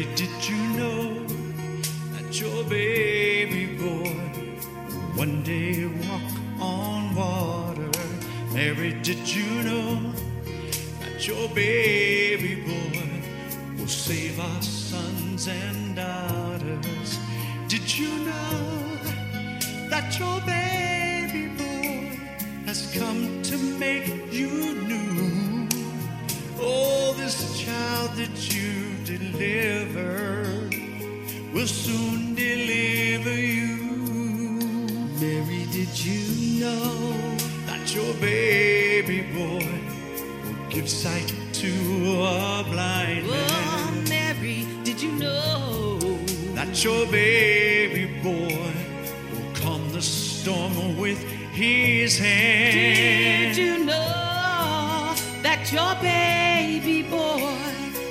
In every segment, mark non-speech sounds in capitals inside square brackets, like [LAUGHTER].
Mary, did you know that your baby boy will one day walk on water? Mary, did you know that your baby boy will save our sons and daughters? Did you know that your baby his hand. Did you know that your baby boy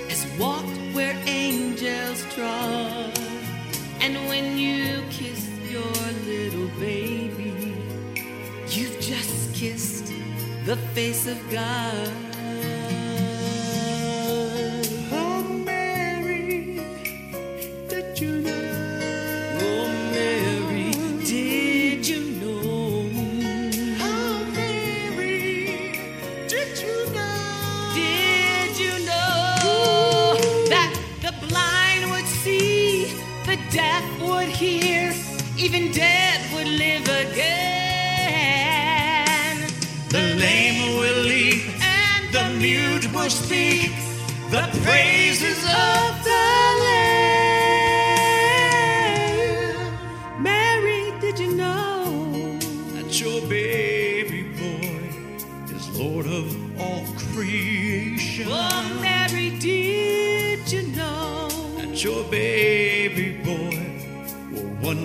has walked where angels trod? And when you kiss your little baby, you've just kissed the face of God. Hear, even dead would live again? The lame will leap, and the mute will speak, the praises of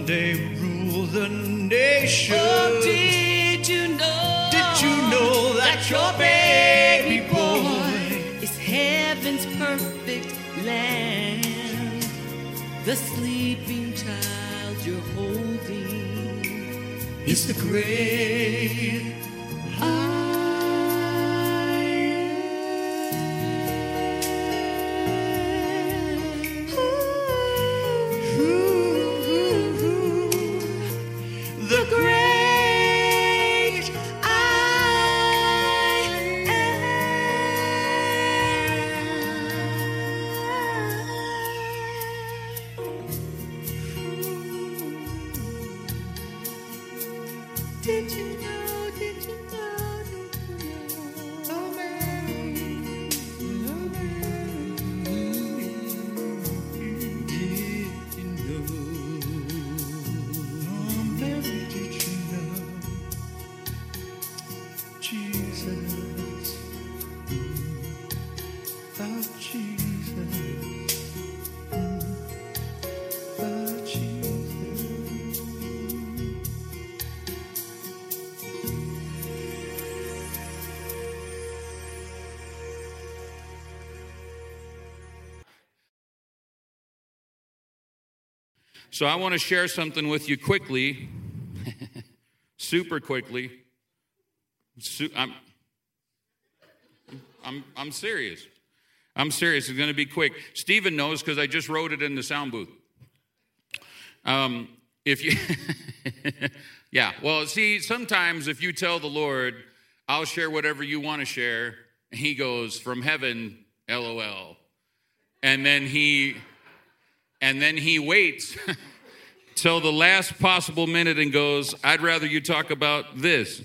one day rule the nation. Oh, did you know? Did you know that your baby boy is heaven's perfect lamb? The sleeping child you're holding is the great ah. Did you know? So I want to share something with you quickly, [LAUGHS] super quickly. I'm, I'm, I'm serious. I'm serious. It's going to be quick. Stephen knows because I just wrote it in the sound booth. Um, if you, [LAUGHS] yeah, well, see, sometimes if you tell the Lord, I'll share whatever you want to share, he goes from heaven, LOL. And then he, and then he waits [LAUGHS] till the last possible minute and goes, I'd rather you talk about this.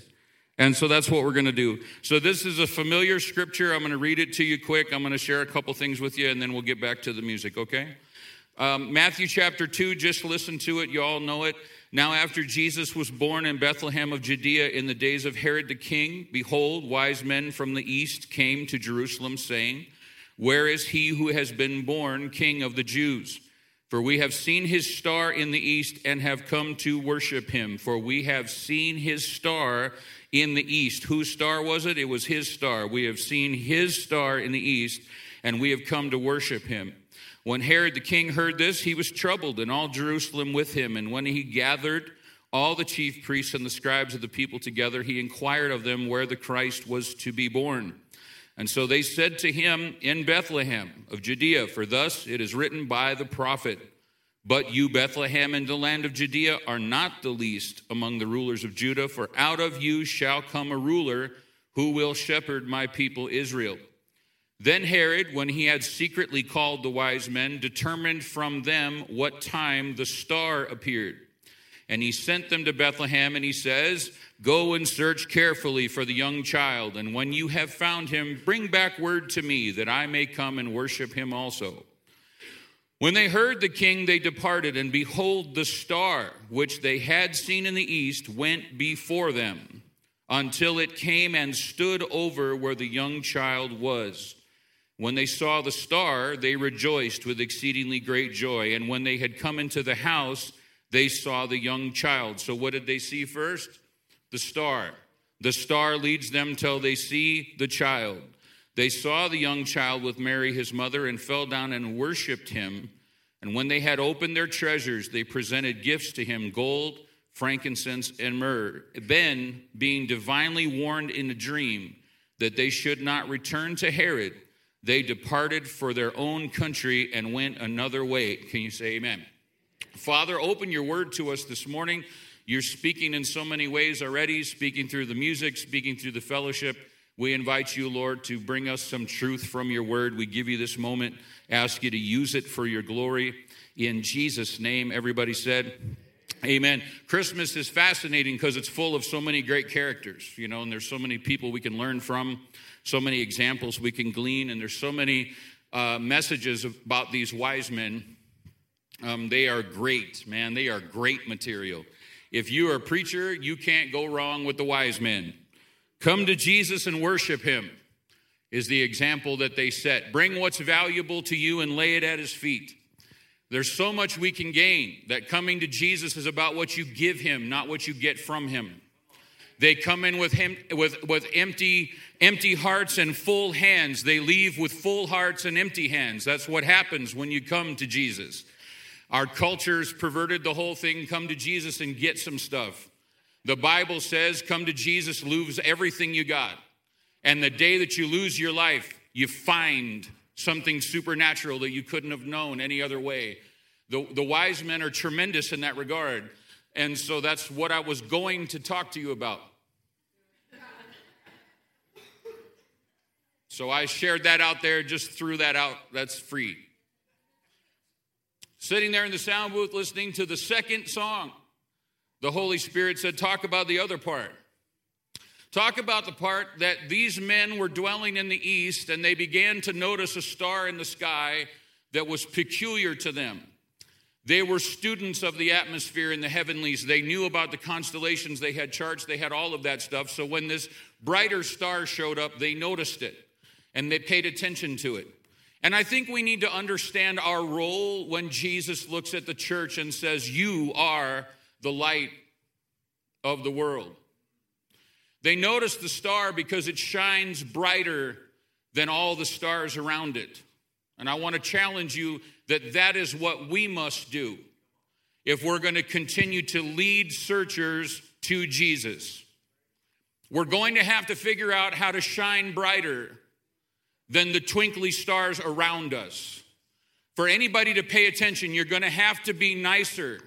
And so that's what we're going to do. So this is a familiar scripture. I'm going to read it to you quick. I'm going to share a couple things with you, and then we'll get back to the music, okay? Um, Matthew chapter 2, just listen to it. You all know it. Now, after Jesus was born in Bethlehem of Judea in the days of Herod the king, behold, wise men from the east came to Jerusalem, saying, Where is he who has been born king of the Jews? For we have seen his star in the east and have come to worship him. For we have seen his star in the east. Whose star was it? It was his star. We have seen his star in the east and we have come to worship him. When Herod the king heard this, he was troubled, and all Jerusalem with him. And when he gathered all the chief priests and the scribes of the people together, he inquired of them where the Christ was to be born. And so they said to him in Bethlehem of Judea, For thus it is written by the prophet, But you, Bethlehem, in the land of Judea, are not the least among the rulers of Judah, for out of you shall come a ruler who will shepherd my people Israel. Then Herod, when he had secretly called the wise men, determined from them what time the star appeared. And he sent them to Bethlehem, and he says, Go and search carefully for the young child, and when you have found him, bring back word to me that I may come and worship him also. When they heard the king, they departed, and behold, the star which they had seen in the east went before them until it came and stood over where the young child was. When they saw the star, they rejoiced with exceedingly great joy. And when they had come into the house, they saw the young child. So, what did they see first? the star. The star leads them till they see the child. They saw the young child with Mary, his mother, and fell down and worshiped him. And when they had opened their treasures, they presented gifts to him gold, frankincense, and myrrh. Then, being divinely warned in a dream that they should not return to Herod, they departed for their own country and went another way. Can you say amen? Father, open your word to us this morning. You're speaking in so many ways already, speaking through the music, speaking through the fellowship. We invite you, Lord, to bring us some truth from your word. We give you this moment, ask you to use it for your glory. In Jesus' name, everybody said, Amen. Christmas is fascinating because it's full of so many great characters, you know, and there's so many people we can learn from, so many examples we can glean, and there's so many uh, messages about these wise men. Um, they are great, man. They are great material. If you are a preacher, you can't go wrong with the wise men. Come to Jesus and worship him, is the example that they set. Bring what's valuable to you and lay it at his feet. There's so much we can gain that coming to Jesus is about what you give him, not what you get from him. They come in with him with, with empty, empty hearts and full hands. They leave with full hearts and empty hands. That's what happens when you come to Jesus. Our culture's perverted the whole thing. Come to Jesus and get some stuff. The Bible says, come to Jesus, lose everything you got. And the day that you lose your life, you find something supernatural that you couldn't have known any other way. The, the wise men are tremendous in that regard. And so that's what I was going to talk to you about. So I shared that out there, just threw that out. That's free sitting there in the sound booth listening to the second song, the Holy Spirit said, Talk about the other part. Talk about the part that these men were dwelling in the east and they began to notice a star in the sky that was peculiar to them. They were students of the atmosphere in the heavenlies. They knew about the constellations, they had charts, they had all of that stuff. So when this brighter star showed up, they noticed it and they paid attention to it. And I think we need to understand our role when Jesus looks at the church and says, You are the light of the world. They notice the star because it shines brighter than all the stars around it. And I want to challenge you that that is what we must do if we're going to continue to lead searchers to Jesus. We're going to have to figure out how to shine brighter than the twinkly stars around us. For anybody to pay attention, you're going to have to be nicer.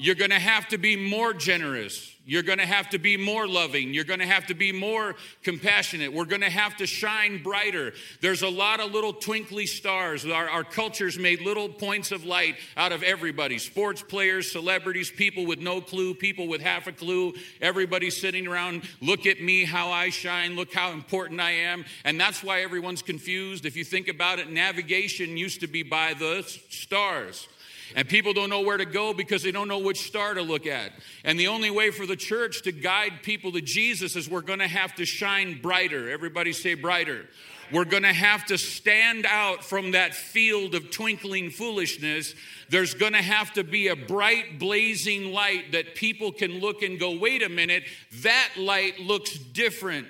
You're going to have to be more generous. You're going to have to be more loving. You're going to have to be more compassionate. We're going to have to shine brighter. There's a lot of little twinkly stars. Our, our culture's made little points of light out of everybody sports players, celebrities, people with no clue, people with half a clue. Everybody sitting around, look at me, how I shine, look how important I am. And that's why everyone's confused. If you think about it, navigation used to be by the stars. And people don't know where to go because they don't know which star to look at. And the only way for the church to guide people to Jesus is we're going to have to shine brighter. Everybody say brighter. We're going to have to stand out from that field of twinkling foolishness. There's going to have to be a bright, blazing light that people can look and go, wait a minute, that light looks different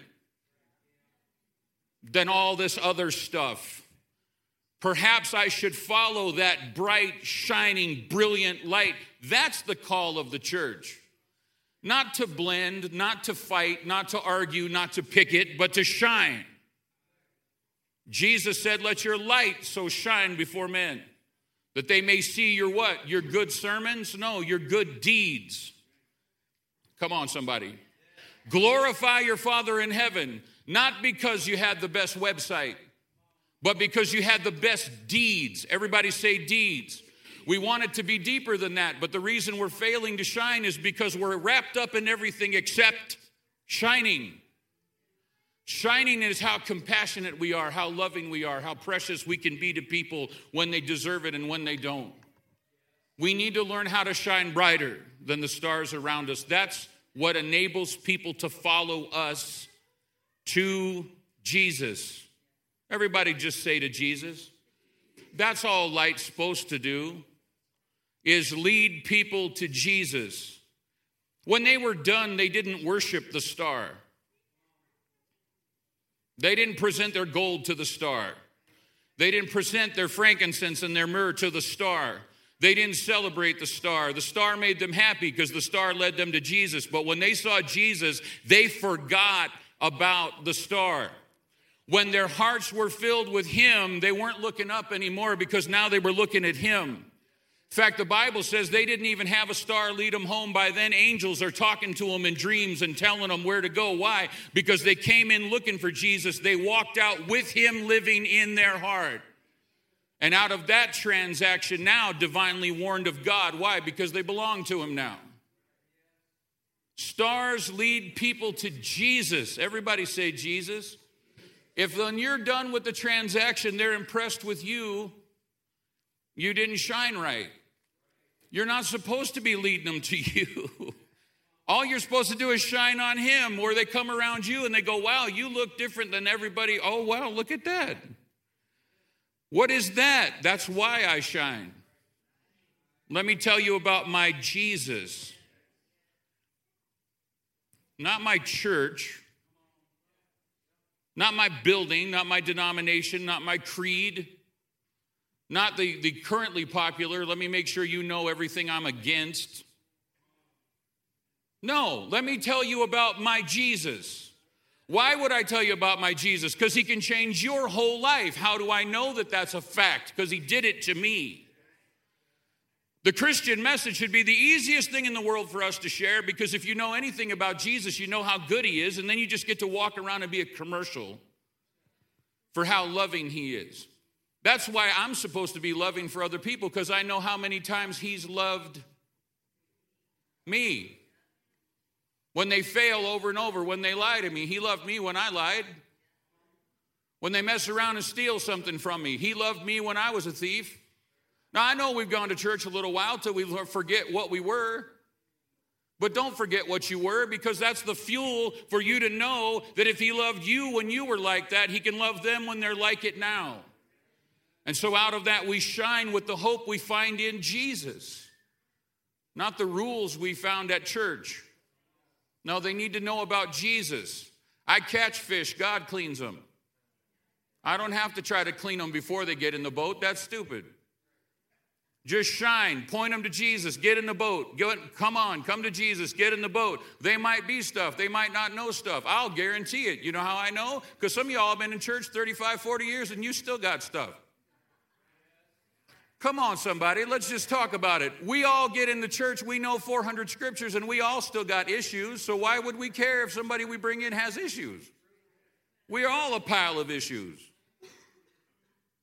than all this other stuff. Perhaps I should follow that bright, shining, brilliant light. That's the call of the church. Not to blend, not to fight, not to argue, not to picket, but to shine. Jesus said, Let your light so shine before men that they may see your what? Your good sermons? No, your good deeds. Come on, somebody. Glorify your Father in heaven, not because you had the best website, but because you had the best deeds. Everybody say deeds. We want it to be deeper than that, but the reason we're failing to shine is because we're wrapped up in everything except shining. Shining is how compassionate we are, how loving we are, how precious we can be to people when they deserve it and when they don't. We need to learn how to shine brighter than the stars around us. That's what enables people to follow us to Jesus. Everybody just say to Jesus. That's all light's supposed to do is lead people to Jesus. When they were done, they didn't worship the star. They didn't present their gold to the star. They didn't present their frankincense and their myrrh to the star. They didn't celebrate the star. The star made them happy because the star led them to Jesus. But when they saw Jesus, they forgot about the star. When their hearts were filled with Him, they weren't looking up anymore because now they were looking at Him. In fact, the Bible says they didn't even have a star lead them home. By then, angels are talking to them in dreams and telling them where to go. Why? Because they came in looking for Jesus. They walked out with him living in their heart. And out of that transaction, now divinely warned of God. Why? Because they belong to him now. Stars lead people to Jesus. Everybody say Jesus. If when you're done with the transaction, they're impressed with you, you didn't shine right. You're not supposed to be leading them to [LAUGHS] you. All you're supposed to do is shine on him, or they come around you and they go, Wow, you look different than everybody. Oh, wow, look at that. What is that? That's why I shine. Let me tell you about my Jesus. Not my church, not my building, not my denomination, not my creed not the, the currently popular, let me make sure you know everything I'm against. No, let me tell you about my Jesus. Why would I tell you about my Jesus? Because he can change your whole life. How do I know that that's a fact? Because he did it to me. The Christian message should be the easiest thing in the world for us to share because if you know anything about Jesus, you know how good he is, and then you just get to walk around and be a commercial for how loving he is. That's why I'm supposed to be loving for other people because I know how many times He's loved me. When they fail over and over, when they lie to me, He loved me when I lied. When they mess around and steal something from me, He loved me when I was a thief. Now, I know we've gone to church a little while till we forget what we were. But don't forget what you were because that's the fuel for you to know that if He loved you when you were like that, He can love them when they're like it now. And so out of that, we shine with the hope we find in Jesus, not the rules we found at church. No, they need to know about Jesus. I catch fish, God cleans them. I don't have to try to clean them before they get in the boat. That's stupid. Just shine, point them to Jesus, get in the boat. Get, come on, come to Jesus, get in the boat. They might be stuff, they might not know stuff. I'll guarantee it. You know how I know? Because some of y'all have been in church 35, 40 years and you still got stuff. Come on, somebody, let's just talk about it. We all get in the church, we know 400 scriptures, and we all still got issues, so why would we care if somebody we bring in has issues? We're all a pile of issues.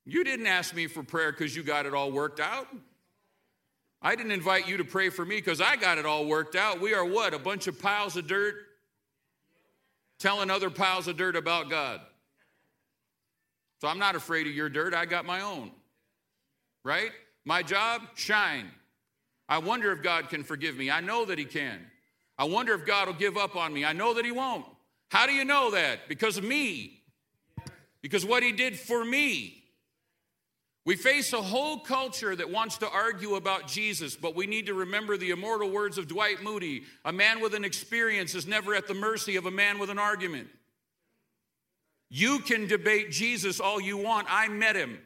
You didn't ask me for prayer because you got it all worked out. I didn't invite you to pray for me because I got it all worked out. We are what? A bunch of piles of dirt telling other piles of dirt about God. So I'm not afraid of your dirt, I got my own right? My job, shine. I wonder if God can forgive me. I know that He can. I wonder if God will give up on me. I know that He won't. How do you know that? Because of me. Because what He did for me. We face a whole culture that wants to argue about Jesus, but we need to remember the immortal words of Dwight Moody a man with an experience is never at the mercy of a man with an argument. You can debate Jesus all you want. I met him.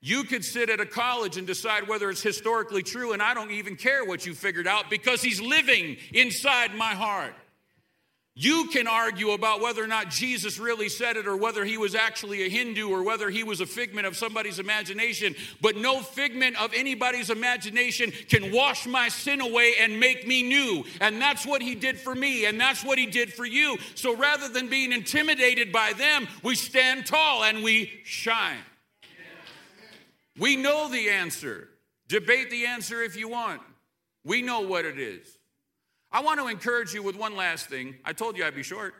You could sit at a college and decide whether it's historically true, and I don't even care what you figured out because he's living inside my heart. You can argue about whether or not Jesus really said it or whether he was actually a Hindu or whether he was a figment of somebody's imagination, but no figment of anybody's imagination can wash my sin away and make me new. And that's what he did for me, and that's what he did for you. So rather than being intimidated by them, we stand tall and we shine. We know the answer. Debate the answer if you want. We know what it is. I want to encourage you with one last thing. I told you I'd be short.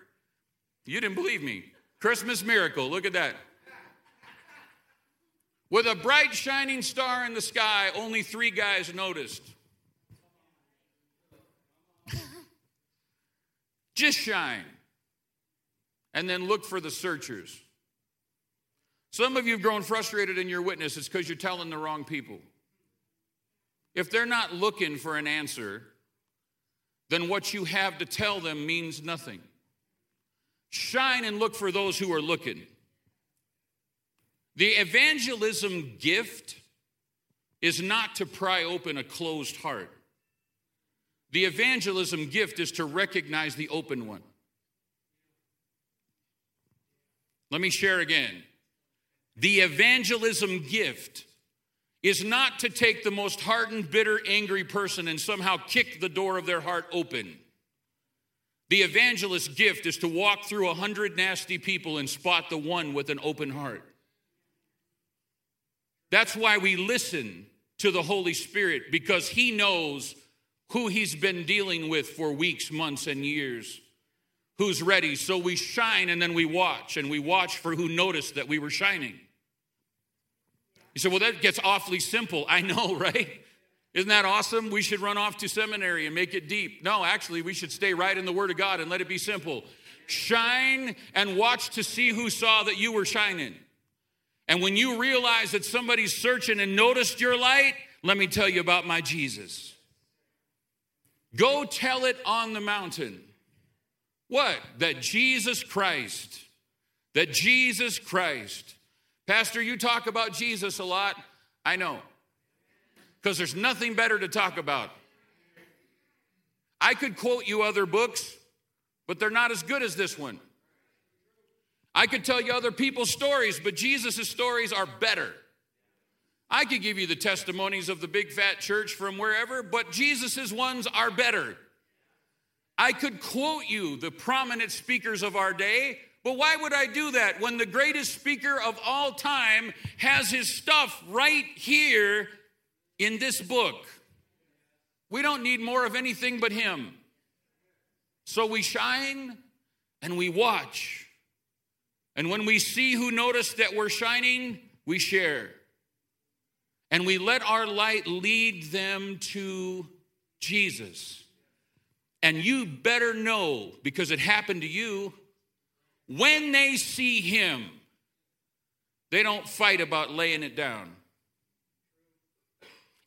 You didn't believe me. Christmas miracle, look at that. With a bright shining star in the sky, only three guys noticed. Just shine. And then look for the searchers. Some of you have grown frustrated in your witness. It's because you're telling the wrong people. If they're not looking for an answer, then what you have to tell them means nothing. Shine and look for those who are looking. The evangelism gift is not to pry open a closed heart. The evangelism gift is to recognize the open one. Let me share again. The evangelism gift is not to take the most hardened, bitter, angry person and somehow kick the door of their heart open. The evangelist's gift is to walk through a hundred nasty people and spot the one with an open heart. That's why we listen to the Holy Spirit because He knows who He's been dealing with for weeks, months, and years. Who's ready? So we shine and then we watch, and we watch for who noticed that we were shining. You say, well, that gets awfully simple. I know, [LAUGHS] right? Isn't that awesome? We should run off to seminary and make it deep. No, actually, we should stay right in the Word of God and let it be simple. Shine and watch to see who saw that you were shining. And when you realize that somebody's searching and noticed your light, let me tell you about my Jesus. Go tell it on the mountain. What? That Jesus Christ, that Jesus Christ Pastor, you talk about Jesus a lot. I know. Because there's nothing better to talk about. I could quote you other books, but they're not as good as this one. I could tell you other people's stories, but Jesus' stories are better. I could give you the testimonies of the big fat church from wherever, but Jesus' ones are better. I could quote you the prominent speakers of our day, but why would I do that when the greatest speaker of all time has his stuff right here in this book? We don't need more of anything but him. So we shine and we watch. And when we see who noticed that we're shining, we share. And we let our light lead them to Jesus. And you better know, because it happened to you, when they see him, they don't fight about laying it down.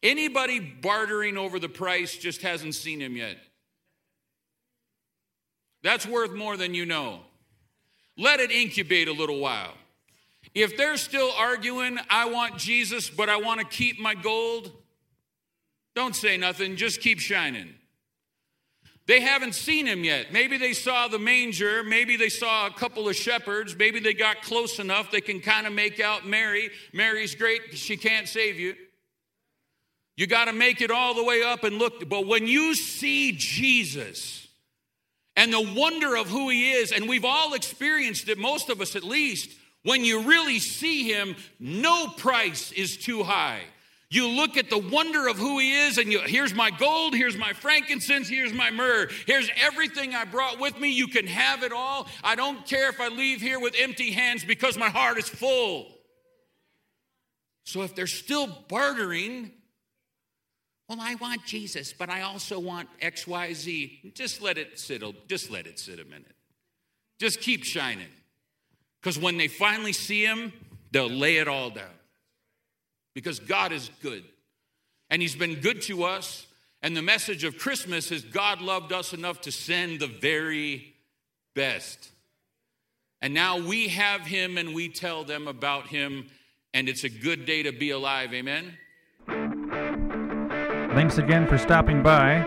Anybody bartering over the price just hasn't seen him yet. That's worth more than you know. Let it incubate a little while. If they're still arguing, I want Jesus, but I want to keep my gold, don't say nothing, just keep shining. They haven't seen him yet. Maybe they saw the manger. Maybe they saw a couple of shepherds. Maybe they got close enough they can kind of make out Mary. Mary's great, she can't save you. You got to make it all the way up and look. But when you see Jesus and the wonder of who he is, and we've all experienced it, most of us at least, when you really see him, no price is too high. You look at the wonder of who he is, and you, here's my gold, here's my frankincense, here's my myrrh, here's everything I brought with me. You can have it all. I don't care if I leave here with empty hands because my heart is full. So if they're still bartering, well, I want Jesus, but I also want XYZ. Just let it sit, just let it sit a minute. Just keep shining. Because when they finally see him, they'll lay it all down because God is good. And He's been good to us. And the message of Christmas is God loved us enough to send the very best. And now we have Him and we tell them about Him. and it's a good day to be alive. Amen. Thanks again for stopping by.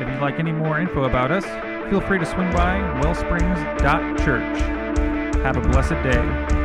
If you'd like any more info about us, feel free to swing by wellsprings.church. Have a blessed day.